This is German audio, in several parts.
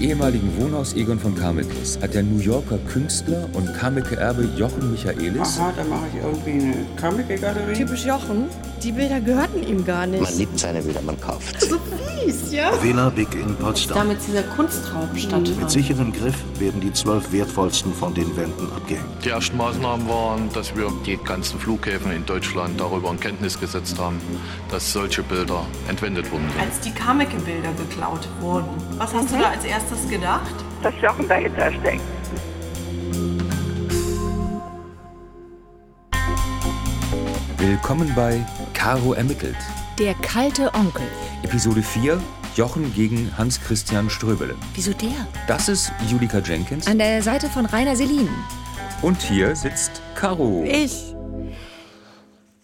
Im ehemaligen Wohnhaus Egon von Kamekes hat der New Yorker Künstler und Kameke-Erbe Jochen Michaelis Aha, da mache ich irgendwie eine Kameke-Galerie. Typisch Jochen. Die Bilder gehörten ihm gar nicht. Man liebt seine Bilder, man kauft. So fies, ja? Villa Big in Potsdam. Damit dieser Kunstraub stattfand. Mit sicherem Griff werden die zwölf wertvollsten von den Wänden abgehängt. Die ersten Maßnahmen waren, dass wir die ganzen Flughäfen in Deutschland darüber in Kenntnis gesetzt haben, dass solche Bilder entwendet wurden. Als die Kameke-Bilder geklaut wurden, was hast du da als erstes gedacht? dass Jochen dahinter steckt. Willkommen bei Caro ermittelt. Der kalte Onkel. Episode 4 Jochen gegen Hans-Christian Ströbele. Wieso der? Das ist Julika Jenkins. An der Seite von Rainer Selin. Und hier sitzt Caro. Ich.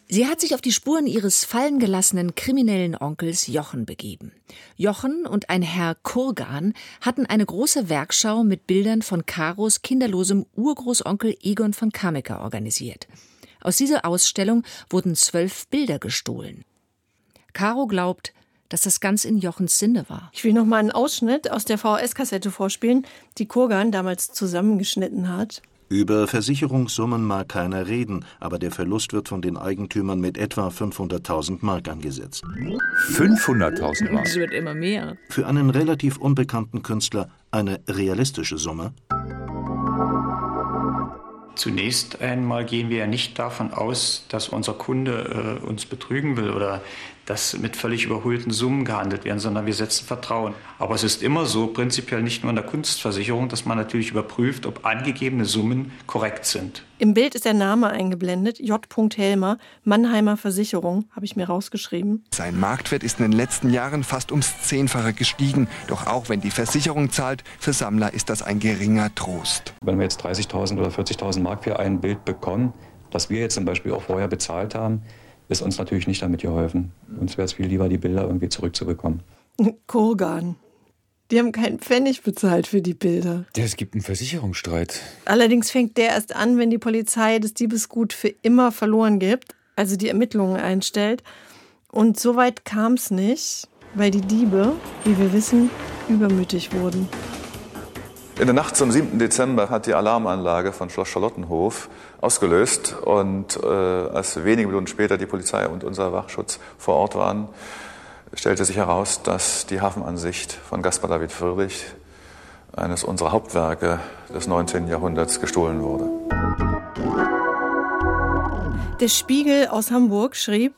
Sie hat sich auf die Spuren ihres fallen gelassenen kriminellen Onkels Jochen begeben. Jochen und ein Herr Kurgan hatten eine große Werkschau mit Bildern von Karos kinderlosem Urgroßonkel Egon von Kameke organisiert. Aus dieser Ausstellung wurden zwölf Bilder gestohlen. Caro glaubt, dass das ganz in Jochens Sinne war. Ich will noch mal einen Ausschnitt aus der VHS-Kassette vorspielen, die Kurgan damals zusammengeschnitten hat. Über Versicherungssummen mag keiner reden, aber der Verlust wird von den Eigentümern mit etwa 500.000 Mark angesetzt. 500.000 Mark. Es wird immer mehr. Für einen relativ unbekannten Künstler eine realistische Summe. Zunächst einmal gehen wir ja nicht davon aus, dass unser Kunde äh, uns betrügen will oder dass mit völlig überholten Summen gehandelt werden, sondern wir setzen Vertrauen. Aber es ist immer so, prinzipiell nicht nur in der Kunstversicherung, dass man natürlich überprüft, ob angegebene Summen korrekt sind. Im Bild ist der Name eingeblendet, J. Helmer, Mannheimer Versicherung, habe ich mir rausgeschrieben. Sein Marktwert ist in den letzten Jahren fast ums Zehnfache gestiegen. Doch auch wenn die Versicherung zahlt, für Sammler ist das ein geringer Trost. Wenn wir jetzt 30.000 oder 40.000 Mark für ein Bild bekommen, das wir jetzt zum Beispiel auch vorher bezahlt haben, ist uns natürlich nicht damit geholfen. Uns wäre es viel lieber, die Bilder irgendwie zurückzubekommen. Kurgan. Die haben keinen Pfennig bezahlt für die Bilder. Ja, es gibt einen Versicherungsstreit. Allerdings fängt der erst an, wenn die Polizei das Diebesgut für immer verloren gibt, also die Ermittlungen einstellt. Und so weit kam es nicht, weil die Diebe, wie wir wissen, übermütig wurden. In der Nacht zum 7. Dezember hat die Alarmanlage von Schloss Charlottenhof ausgelöst und äh, als wenige Minuten später die Polizei und unser Wachschutz vor Ort waren, stellte sich heraus, dass die Hafenansicht von Caspar David Friedrich, eines unserer Hauptwerke des 19. Jahrhunderts, gestohlen wurde. Der Spiegel aus Hamburg schrieb,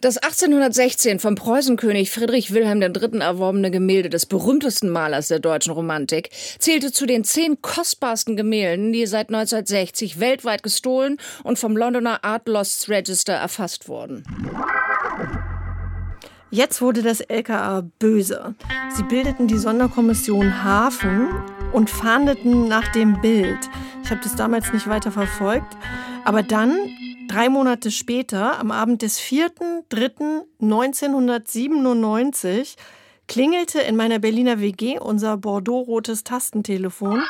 Das 1816 vom Preußenkönig Friedrich Wilhelm III. erworbene Gemälde des berühmtesten Malers der deutschen Romantik zählte zu den zehn kostbarsten Gemälden, die seit 1960 weltweit gestohlen und vom Londoner Art Lost Register erfasst wurden. Jetzt wurde das LKA böse. Sie bildeten die Sonderkommission Hafen und fahndeten nach dem Bild. Ich habe das damals nicht weiter verfolgt. Aber dann, drei Monate später, am Abend des 4.3.1997, klingelte in meiner Berliner WG unser bordeaux-rotes Tastentelefon.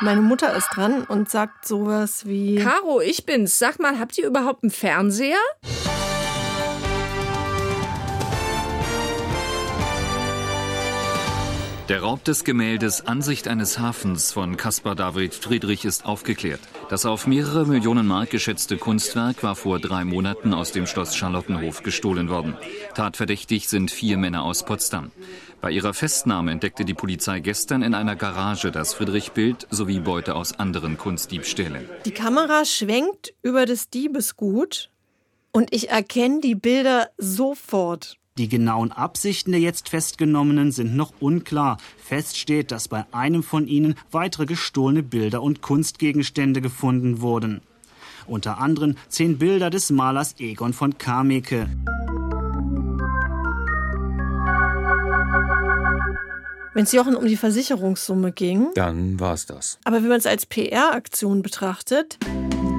Meine Mutter ist dran und sagt sowas wie... Caro, ich bin's. Sag mal, habt ihr überhaupt einen Fernseher? Der Raub des Gemäldes Ansicht eines Hafens von Caspar David Friedrich ist aufgeklärt. Das auf mehrere Millionen Mark geschätzte Kunstwerk war vor drei Monaten aus dem Schloss Charlottenhof gestohlen worden. Tatverdächtig sind vier Männer aus Potsdam. Bei ihrer Festnahme entdeckte die Polizei gestern in einer Garage das Friedrich-Bild sowie Beute aus anderen Kunstdiebstählen. Die Kamera schwenkt über das Diebesgut und ich erkenne die Bilder sofort. Die genauen Absichten der jetzt Festgenommenen sind noch unklar. Fest steht, dass bei einem von ihnen weitere gestohlene Bilder und Kunstgegenstände gefunden wurden. Unter anderem zehn Bilder des Malers Egon von Kameke. Wenn es Jochen um die Versicherungssumme ging. Dann war es das. Aber wenn man es als PR-Aktion betrachtet,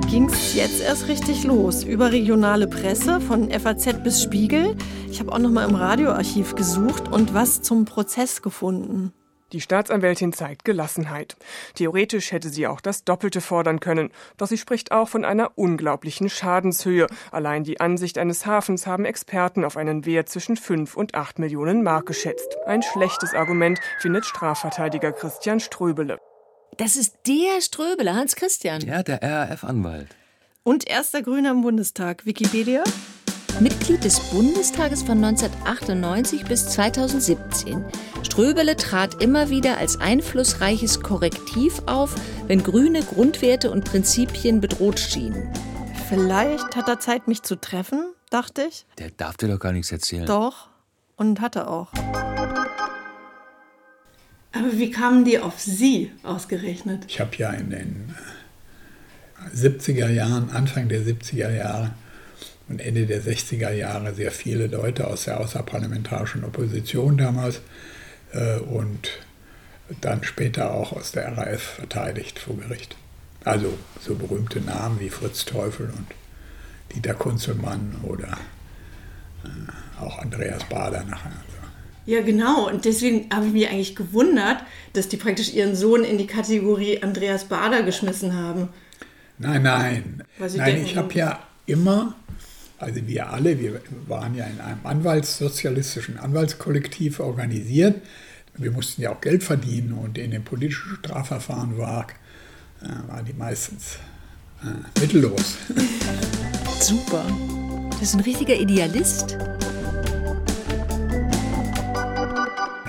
ging es jetzt erst richtig los. Überregionale Presse, von FAZ bis Spiegel. Ich habe auch noch mal im Radioarchiv gesucht und was zum Prozess gefunden. Die Staatsanwältin zeigt Gelassenheit. Theoretisch hätte sie auch das Doppelte fordern können, doch sie spricht auch von einer unglaublichen Schadenshöhe. Allein die Ansicht eines Hafens haben Experten auf einen Wert zwischen 5 und 8 Millionen Mark geschätzt. Ein schlechtes Argument findet Strafverteidiger Christian Ströbele. Das ist der Ströbele, Hans Christian. Ja, der RAF-Anwalt. Und erster Grüner im Bundestag. Wikipedia? Mitglied des Bundestages von 1998 bis 2017. Ströbele trat immer wieder als einflussreiches Korrektiv auf, wenn grüne Grundwerte und Prinzipien bedroht schienen. Vielleicht hat er Zeit, mich zu treffen, dachte ich. Der darf dir doch gar nichts erzählen. Doch. Und hat er auch. Aber wie kamen die auf Sie ausgerechnet? Ich habe ja in den 70er Jahren, Anfang der 70er Jahre, und Ende der 60er Jahre sehr viele Leute aus der außerparlamentarischen Opposition damals äh, und dann später auch aus der RAF verteidigt vor Gericht. Also so berühmte Namen wie Fritz Teufel und Dieter Kunzelmann oder äh, auch Andreas Bader nachher. Ja, genau. Und deswegen habe ich mich eigentlich gewundert, dass die praktisch ihren Sohn in die Kategorie Andreas Bader geschmissen haben. Nein, nein. Nein, ich habe ja immer also wir alle, wir waren ja in einem Anwaltssozialistischen Anwaltskollektiv organisiert. Wir mussten ja auch Geld verdienen und in den politischen Strafverfahren war, äh, waren die meistens äh, mittellos. Super. Das ist ein richtiger Idealist.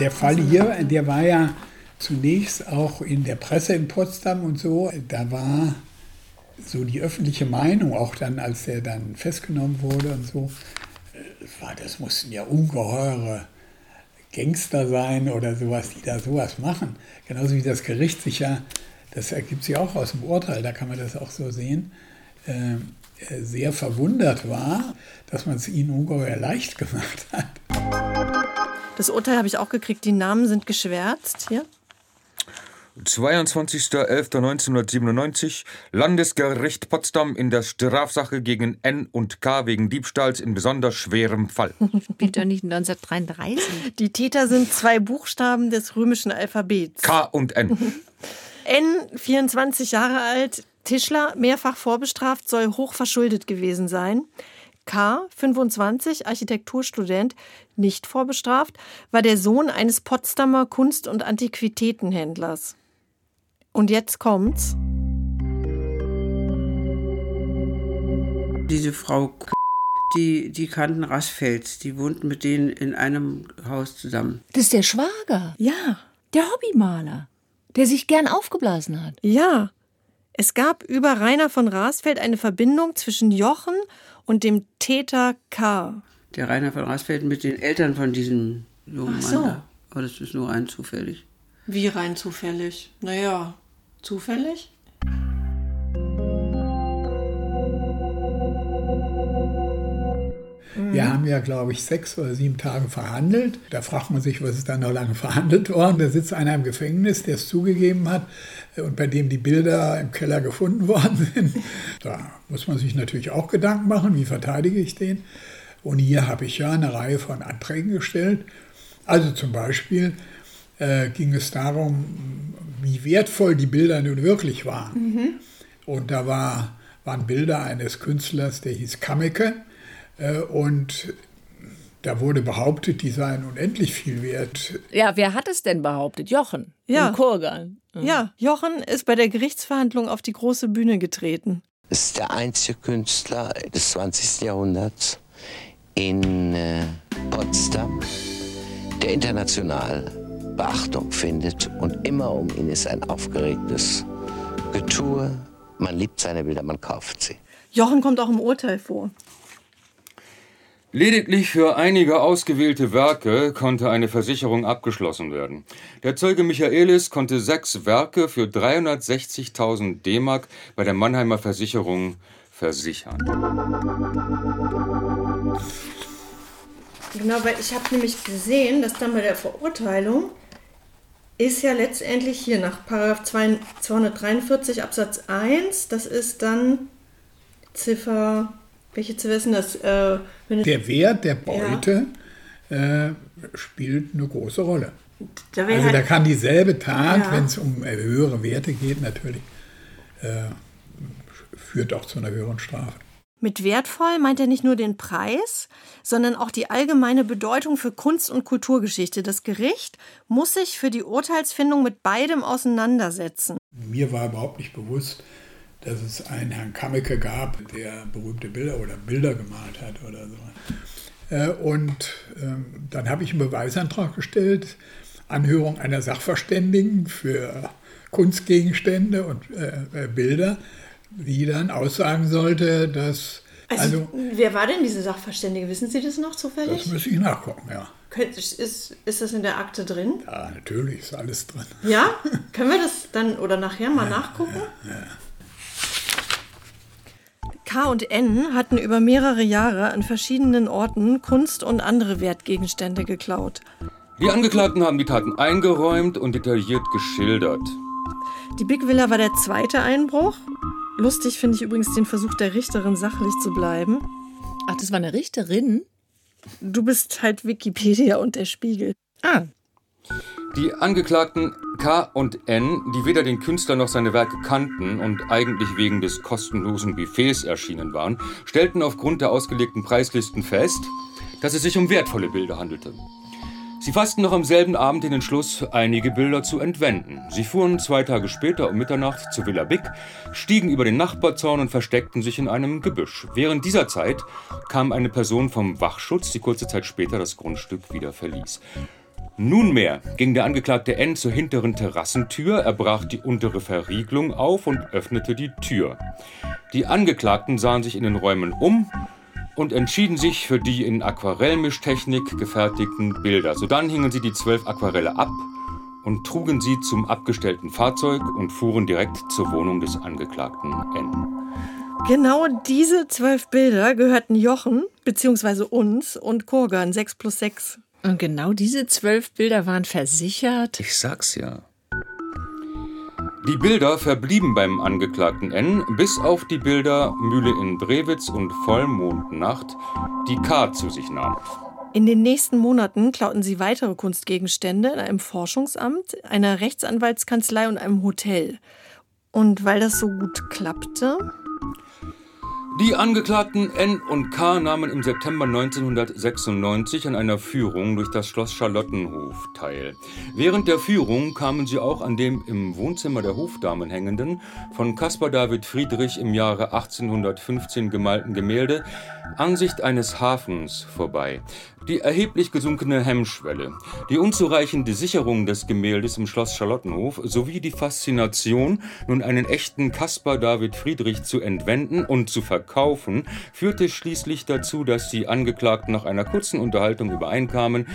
Der Fall hier, der war ja zunächst auch in der Presse in Potsdam und so. Da war so die öffentliche Meinung, auch dann, als er dann festgenommen wurde und so, äh, war, das mussten ja ungeheure Gangster sein oder sowas, die da sowas machen. Genauso wie das Gericht sich ja, das ergibt sich auch aus dem Urteil, da kann man das auch so sehen, äh, sehr verwundert war, dass man es ihnen ungeheuer leicht gemacht hat. Das Urteil habe ich auch gekriegt, die Namen sind geschwärzt hier. 22.11.1997 Landesgericht Potsdam in der Strafsache gegen N und K wegen Diebstahls in besonders schwerem Fall. Spielt doch nicht 1933. Die Täter sind zwei Buchstaben des römischen Alphabets. K und N. N, 24 Jahre alt, Tischler, mehrfach vorbestraft, soll hochverschuldet gewesen sein. K., 25, Architekturstudent, nicht vorbestraft, war der Sohn eines Potsdamer Kunst- und Antiquitätenhändlers. Und jetzt kommt's. Diese Frau, die, die kannten Rassfels, die wohnten mit denen in einem Haus zusammen. Das ist der Schwager. Ja. Der Hobbymaler, der sich gern aufgeblasen hat. Ja. Es gab über Rainer von Rasfeld eine Verbindung zwischen Jochen und dem Täter K. Der Rainer von Rasfeld mit den Eltern von diesem jungen Ach so. Mann. Da. Aber das ist nur rein zufällig. Wie rein zufällig? Naja, zufällig? Wir haben ja, glaube ich, sechs oder sieben Tage verhandelt. Da fragt man sich, was ist da noch lange verhandelt worden? Da sitzt einer im Gefängnis, der es zugegeben hat und bei dem die Bilder im Keller gefunden worden sind. Da muss man sich natürlich auch Gedanken machen, wie verteidige ich den? Und hier habe ich ja eine Reihe von Anträgen gestellt. Also zum Beispiel äh, ging es darum, wie wertvoll die Bilder nun wirklich waren. Mhm. Und da war, waren Bilder eines Künstlers, der hieß Kameke. Äh, und da wurde behauptet, die seien unendlich viel wert. Ja, wer hat es denn behauptet? Jochen. Ja. Kurgan. Ja, Jochen ist bei der Gerichtsverhandlung auf die große Bühne getreten. ist der einzige Künstler des 20. Jahrhunderts in äh, Potsdam, der international Beachtung findet und immer um ihn ist ein aufgeregtes Getue. Man liebt seine Bilder, man kauft sie. Jochen kommt auch im Urteil vor. Lediglich für einige ausgewählte Werke konnte eine Versicherung abgeschlossen werden. Der Zeuge Michaelis konnte sechs Werke für 360.000 D-Mark bei der Mannheimer Versicherung versichern. Genau, weil ich habe nämlich gesehen, dass dann bei der Verurteilung ist ja letztendlich hier nach Paragraph 243 Absatz 1, das ist dann Ziffer, welche Ziffer ist denn das? Äh, Der Wert der Beute äh, spielt eine große Rolle. Da also halt da kann dieselbe Tat, ja. wenn es um höhere Werte geht, natürlich, äh, führt auch zu einer höheren Strafe. Mit wertvoll meint er nicht nur den Preis, sondern auch die allgemeine Bedeutung für Kunst- und Kulturgeschichte. Das Gericht muss sich für die Urteilsfindung mit beidem auseinandersetzen. Mir war überhaupt nicht bewusst, dass es einen Herrn Kameke gab, der berühmte Bilder oder Bilder gemalt hat oder so. Äh, und ähm, dann habe ich einen Beweisantrag gestellt, Anhörung einer Sachverständigen für Kunstgegenstände und äh, äh, Bilder, die dann aussagen sollte, dass. Also, also, wer war denn diese Sachverständige? Wissen Sie das noch zufällig? Das müsste ich nachgucken, ja. Ist, ist das in der Akte drin? Ja, natürlich ist alles drin. Ja? Können wir das dann oder nachher mal ja, nachgucken? Ja, ja. K und N hatten über mehrere Jahre an verschiedenen Orten Kunst und andere Wertgegenstände geklaut. Die Angeklagten haben die Taten eingeräumt und detailliert geschildert. Die Big Villa war der zweite Einbruch. Lustig finde ich übrigens den Versuch der Richterin, sachlich zu bleiben. Ach, das war eine Richterin? Du bist halt Wikipedia und der Spiegel. Ah. Die Angeklagten K und N, die weder den Künstler noch seine Werke kannten und eigentlich wegen des kostenlosen Buffets erschienen waren, stellten aufgrund der ausgelegten Preislisten fest, dass es sich um wertvolle Bilder handelte. Sie fassten noch am selben Abend den Entschluss, einige Bilder zu entwenden. Sie fuhren zwei Tage später um Mitternacht zu Villa Bick, stiegen über den Nachbarzaun und versteckten sich in einem Gebüsch. Während dieser Zeit kam eine Person vom Wachschutz, die kurze Zeit später das Grundstück wieder verließ. Nunmehr ging der Angeklagte N zur hinteren Terrassentür, er brach die untere Verriegelung auf und öffnete die Tür. Die Angeklagten sahen sich in den Räumen um und entschieden sich für die in Aquarellmischtechnik gefertigten Bilder. Sodann hingen sie die zwölf Aquarelle ab und trugen sie zum abgestellten Fahrzeug und fuhren direkt zur Wohnung des Angeklagten N. Genau diese zwölf Bilder gehörten Jochen bzw. uns und Kurgan 6 plus 6. Und genau diese zwölf Bilder waren versichert. Ich sag's ja. Die Bilder verblieben beim Angeklagten N, bis auf die Bilder Mühle in Brewitz und Vollmondnacht, die K zu sich nahm. In den nächsten Monaten klauten sie weitere Kunstgegenstände in einem Forschungsamt, einer Rechtsanwaltskanzlei und einem Hotel. Und weil das so gut klappte, die Angeklagten N und K nahmen im September 1996 an einer Führung durch das Schloss Charlottenhof teil. Während der Führung kamen sie auch an dem im Wohnzimmer der Hofdamen hängenden, von Caspar David Friedrich im Jahre 1815 gemalten Gemälde Ansicht eines Hafens vorbei. Die erheblich gesunkene Hemmschwelle, die unzureichende Sicherung des Gemäldes im Schloss Charlottenhof sowie die Faszination, nun einen echten Caspar David Friedrich zu entwenden und zu verkaufen, führte schließlich dazu, dass die Angeklagten nach einer kurzen Unterhaltung übereinkamen,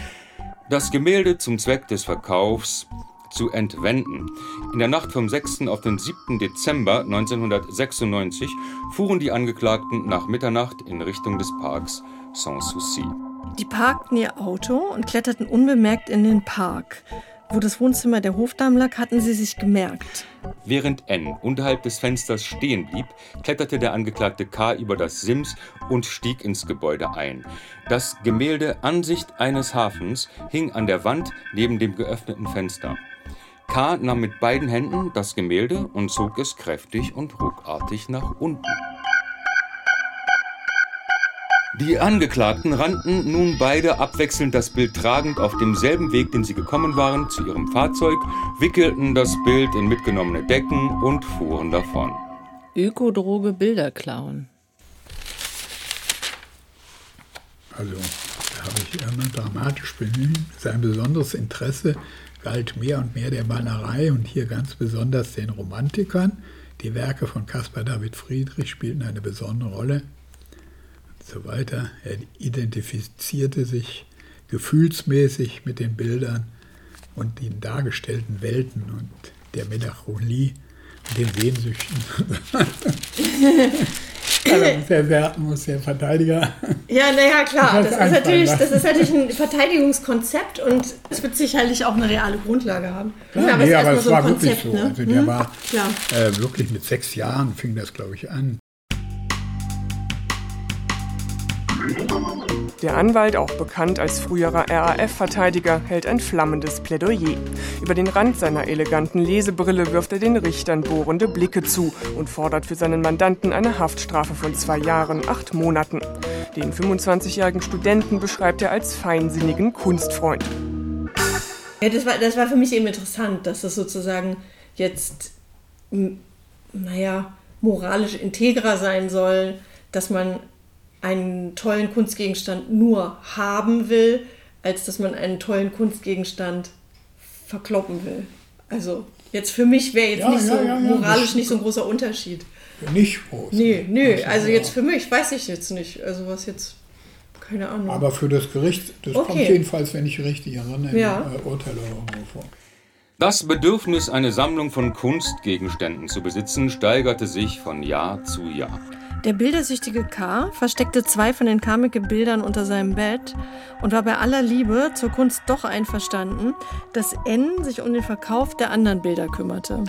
das Gemälde zum Zweck des Verkaufs zu entwenden. In der Nacht vom 6. auf den 7. Dezember 1996 fuhren die Angeklagten nach Mitternacht in Richtung des Parks Sans Souci. Die parkten ihr Auto und kletterten unbemerkt in den Park. Wo das Wohnzimmer der Hofdamen lag, hatten sie sich gemerkt. Während N unterhalb des Fensters stehen blieb, kletterte der Angeklagte K über das Sims und stieg ins Gebäude ein. Das Gemälde Ansicht eines Hafens hing an der Wand neben dem geöffneten Fenster. K nahm mit beiden Händen das Gemälde und zog es kräftig und ruckartig nach unten. Die Angeklagten rannten nun beide abwechselnd das Bild tragend auf demselben Weg, den sie gekommen waren, zu ihrem Fahrzeug, wickelten das Bild in mitgenommene Decken und fuhren davon. Ökodroge Bilder klauen. Also, da habe ich immer dramatisch bemüht. Sein besonderes Interesse galt mehr und mehr der Malerei und hier ganz besonders den Romantikern. Die Werke von Caspar David Friedrich spielten eine besondere Rolle so weiter. Er identifizierte sich gefühlsmäßig mit den Bildern und den dargestellten Welten und der Melancholie und den Sehnsüchten. also muss der, muss der Verteidiger. Ja, naja, klar. Das, das ist, natürlich, das ist natürlich ein Verteidigungskonzept und es wird sicherlich auch eine reale Grundlage haben. Klar, ja, aber, nee, aber es so war Konzept, wirklich so. Ne? Also der hm? war äh, wirklich mit sechs Jahren fing das, glaube ich, an. Der Anwalt, auch bekannt als früherer RAF-Verteidiger, hält ein flammendes Plädoyer. Über den Rand seiner eleganten Lesebrille wirft er den Richtern bohrende Blicke zu und fordert für seinen Mandanten eine Haftstrafe von zwei Jahren, acht Monaten. Den 25-jährigen Studenten beschreibt er als feinsinnigen Kunstfreund. Ja, das war, das war für mich eben interessant, dass das sozusagen jetzt, naja, moralisch integrer sein soll, dass man einen tollen Kunstgegenstand nur haben will, als dass man einen tollen Kunstgegenstand verkloppen will. Also jetzt für mich wäre jetzt ja, nicht ja, so ja, moralisch nicht so ein großer Unterschied. Nicht groß. Nee, nö, also jetzt für mich weiß ich jetzt nicht. Also was jetzt, keine Ahnung. Aber für das Gericht, das okay. kommt jedenfalls, wenn ich richtig erinnere, ja. im äh, Urteil irgendwo vor. Das Bedürfnis, eine Sammlung von Kunstgegenständen zu besitzen, steigerte sich von Jahr zu Jahr. Der bildersüchtige K. versteckte zwei von den Kameke-Bildern unter seinem Bett und war bei aller Liebe zur Kunst doch einverstanden, dass N sich um den Verkauf der anderen Bilder kümmerte.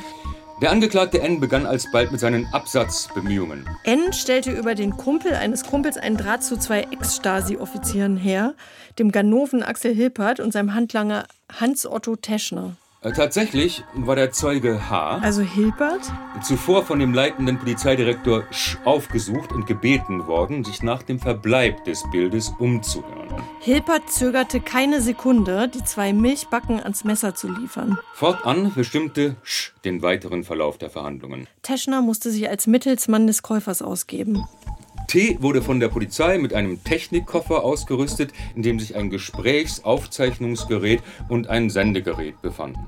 Der Angeklagte N begann alsbald mit seinen Absatzbemühungen. N stellte über den Kumpel eines Kumpels einen Draht zu zwei Ex-Stasi-Offizieren her, dem Ganoven Axel Hilpert und seinem Handlanger Hans-Otto Teschner. Äh, tatsächlich war der Zeuge H. Also Hilbert? Zuvor von dem leitenden Polizeidirektor Sch aufgesucht und gebeten worden, sich nach dem Verbleib des Bildes umzuhören. Hilbert zögerte keine Sekunde, die zwei Milchbacken ans Messer zu liefern. Fortan bestimmte Sch den weiteren Verlauf der Verhandlungen. Teschner musste sich als Mittelsmann des Käufers ausgeben. T wurde von der Polizei mit einem Technikkoffer ausgerüstet, in dem sich ein Gesprächsaufzeichnungsgerät und ein Sendegerät befanden.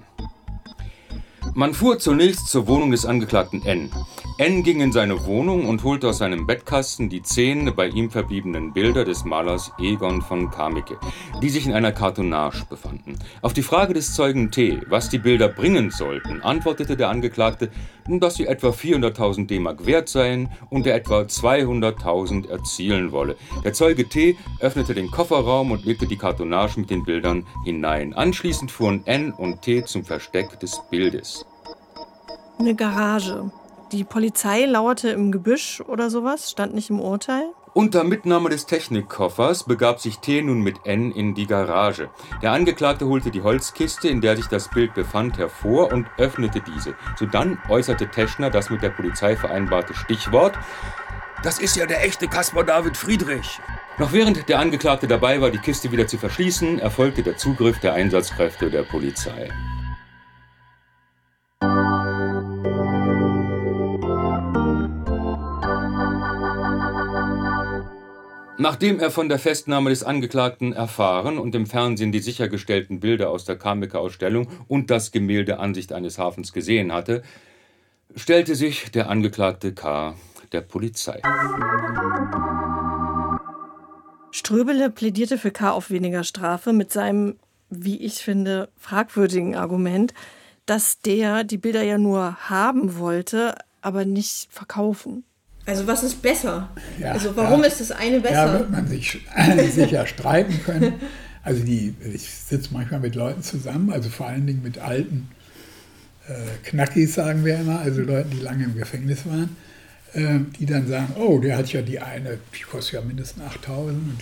Man fuhr zunächst zur Wohnung des Angeklagten N. N ging in seine Wohnung und holte aus seinem Bettkasten die zehn bei ihm verbliebenen Bilder des Malers Egon von Kameke, die sich in einer Kartonage befanden. Auf die Frage des Zeugen T, was die Bilder bringen sollten, antwortete der Angeklagte, dass sie etwa 400.000 D-Mark wert seien und er etwa 200.000 erzielen wolle. Der Zeuge T öffnete den Kofferraum und legte die Kartonage mit den Bildern hinein. Anschließend fuhren N und T zum Versteck des Bildes. Eine Garage. Die Polizei lauerte im Gebüsch oder sowas, stand nicht im Urteil. Unter Mitnahme des Technikkoffers begab sich T nun mit N in die Garage. Der Angeklagte holte die Holzkiste, in der sich das Bild befand, hervor und öffnete diese. Sodann äußerte Teschner das mit der Polizei vereinbarte Stichwort. Das ist ja der echte Caspar David Friedrich. Noch während der Angeklagte dabei war, die Kiste wieder zu verschließen, erfolgte der Zugriff der Einsatzkräfte der Polizei. Nachdem er von der Festnahme des Angeklagten erfahren und im Fernsehen die sichergestellten Bilder aus der Kameke-Ausstellung und das Gemälde Ansicht eines Hafens gesehen hatte, stellte sich der Angeklagte K. der Polizei. Ströbele plädierte für K. auf weniger Strafe mit seinem, wie ich finde, fragwürdigen Argument, dass der die Bilder ja nur haben wollte, aber nicht verkaufen. Also was ist besser? Ja, also warum ja, ist das eine besser? Da wird man sich sicher streiten können. Also die, ich sitze manchmal mit Leuten zusammen, also vor allen Dingen mit alten äh, Knackis, sagen wir immer, also Leuten, die lange im Gefängnis waren, äh, die dann sagen, oh, der hat ja die eine, die kostet ja mindestens 8000 und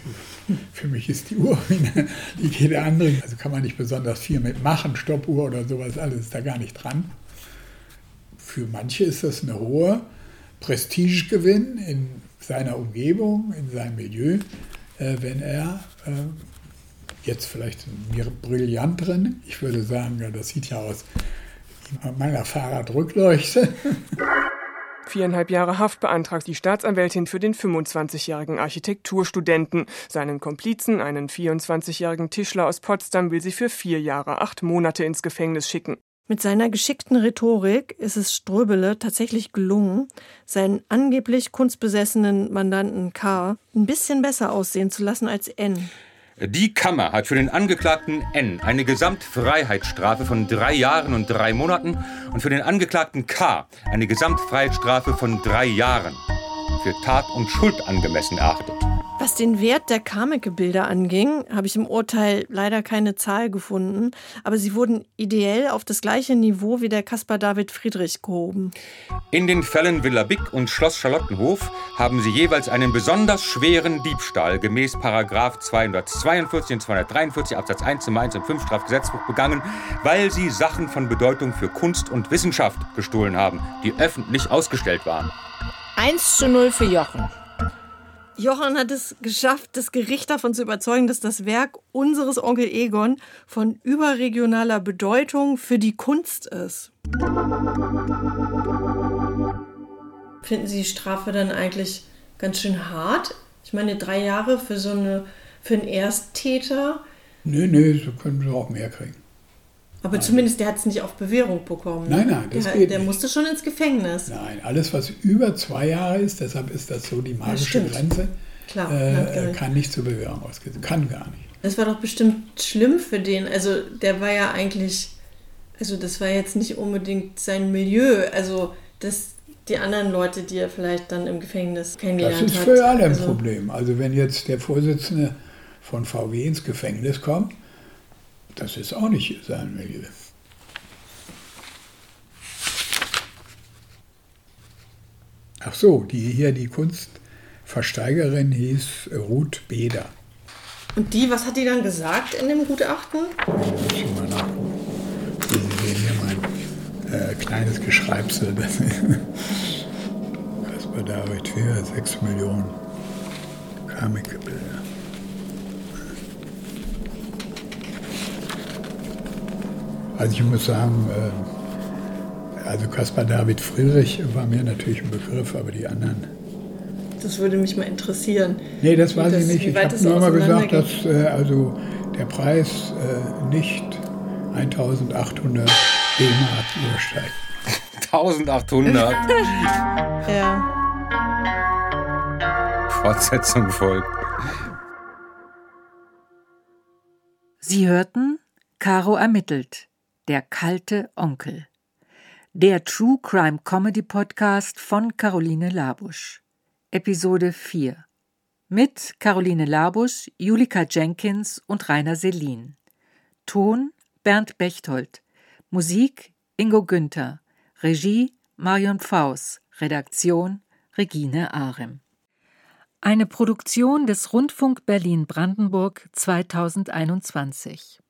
die, für mich ist die Uhr wie jede andere. Also kann man nicht besonders viel mitmachen, Stoppuhr oder sowas, alles ist da gar nicht dran. Für manche ist das eine hohe Prestigegewinn in seiner Umgebung, in seinem Milieu, äh, wenn er äh, jetzt vielleicht einen brillanteren, ich würde sagen, das sieht ja aus meiner Fahrradrückleuchte. Viereinhalb Jahre Haft beantragt die Staatsanwältin für den 25-jährigen Architekturstudenten. Seinen Komplizen, einen 24-jährigen Tischler aus Potsdam, will sie für vier Jahre, acht Monate ins Gefängnis schicken. Mit seiner geschickten Rhetorik ist es Ströbele tatsächlich gelungen, seinen angeblich kunstbesessenen Mandanten K. ein bisschen besser aussehen zu lassen als N. Die Kammer hat für den Angeklagten N eine Gesamtfreiheitsstrafe von drei Jahren und drei Monaten und für den Angeklagten K eine Gesamtfreiheitsstrafe von drei Jahren für Tat und Schuld angemessen erachtet. Was den Wert der Karmike-Bilder anging, habe ich im Urteil leider keine Zahl gefunden, aber sie wurden ideell auf das gleiche Niveau wie der Caspar David Friedrich gehoben. In den Fällen Villa Bick und Schloss Charlottenhof haben sie jeweils einen besonders schweren Diebstahl gemäß Paragraf 242 und 243 Absatz 1 zum 1 und 5 Strafgesetzbuch begangen, weil sie Sachen von Bedeutung für Kunst und Wissenschaft gestohlen haben, die öffentlich ausgestellt waren. 1 zu 0 für Jochen. Johann hat es geschafft, das Gericht davon zu überzeugen, dass das Werk unseres Onkel Egon von überregionaler Bedeutung für die Kunst ist. Finden Sie die Strafe dann eigentlich ganz schön hart? Ich meine, drei Jahre für so eine, für einen Ersttäter. Nö, nö, so können sie auch mehr kriegen. Aber zumindest der hat es nicht auf Bewährung bekommen. Nein, nein, das der, geht Der nicht. musste schon ins Gefängnis. Nein, alles, was über zwei Jahre ist, deshalb ist das so die magische ja, Grenze, Klar, äh, kann nicht zur Bewährung ausgehen. Kann gar nicht. Das war doch bestimmt schlimm für den. Also der war ja eigentlich, also das war jetzt nicht unbedingt sein Milieu. Also das, die anderen Leute, die er vielleicht dann im Gefängnis kennengelernt hat. Das ist für alle ein also, Problem. Also wenn jetzt der Vorsitzende von VW ins Gefängnis kommt, das ist auch nicht sein Milieu. Ach so, die hier, die Kunstversteigerin hieß Ruth Beder. Und die, was hat die dann gesagt in dem Gutachten? Ich muss mal nachgucken. Sie sehen hier mein äh, kleines Geschreibsel. Das, das war David für 6 Millionen Comic-Bilder. Also ich muss sagen, äh, also Caspar David Friedrich war mir natürlich ein Begriff, aber die anderen. Das würde mich mal interessieren. Nee, das weiß das, ich nicht. Ich habe nur mal gesagt, dass äh, also der Preis äh, nicht 1800 D-Mark übersteigt. 1800? ja. Fortsetzung folgt. Sie hörten Caro ermittelt der kalte Onkel. Der True Crime Comedy Podcast von Caroline Labusch. Episode 4. Mit Caroline Labusch, Julika Jenkins und Rainer Selin. Ton Bernd Bechtold. Musik Ingo Günther. Regie Marion Faus. Redaktion Regine Arem. Eine Produktion des Rundfunk Berlin Brandenburg 2021.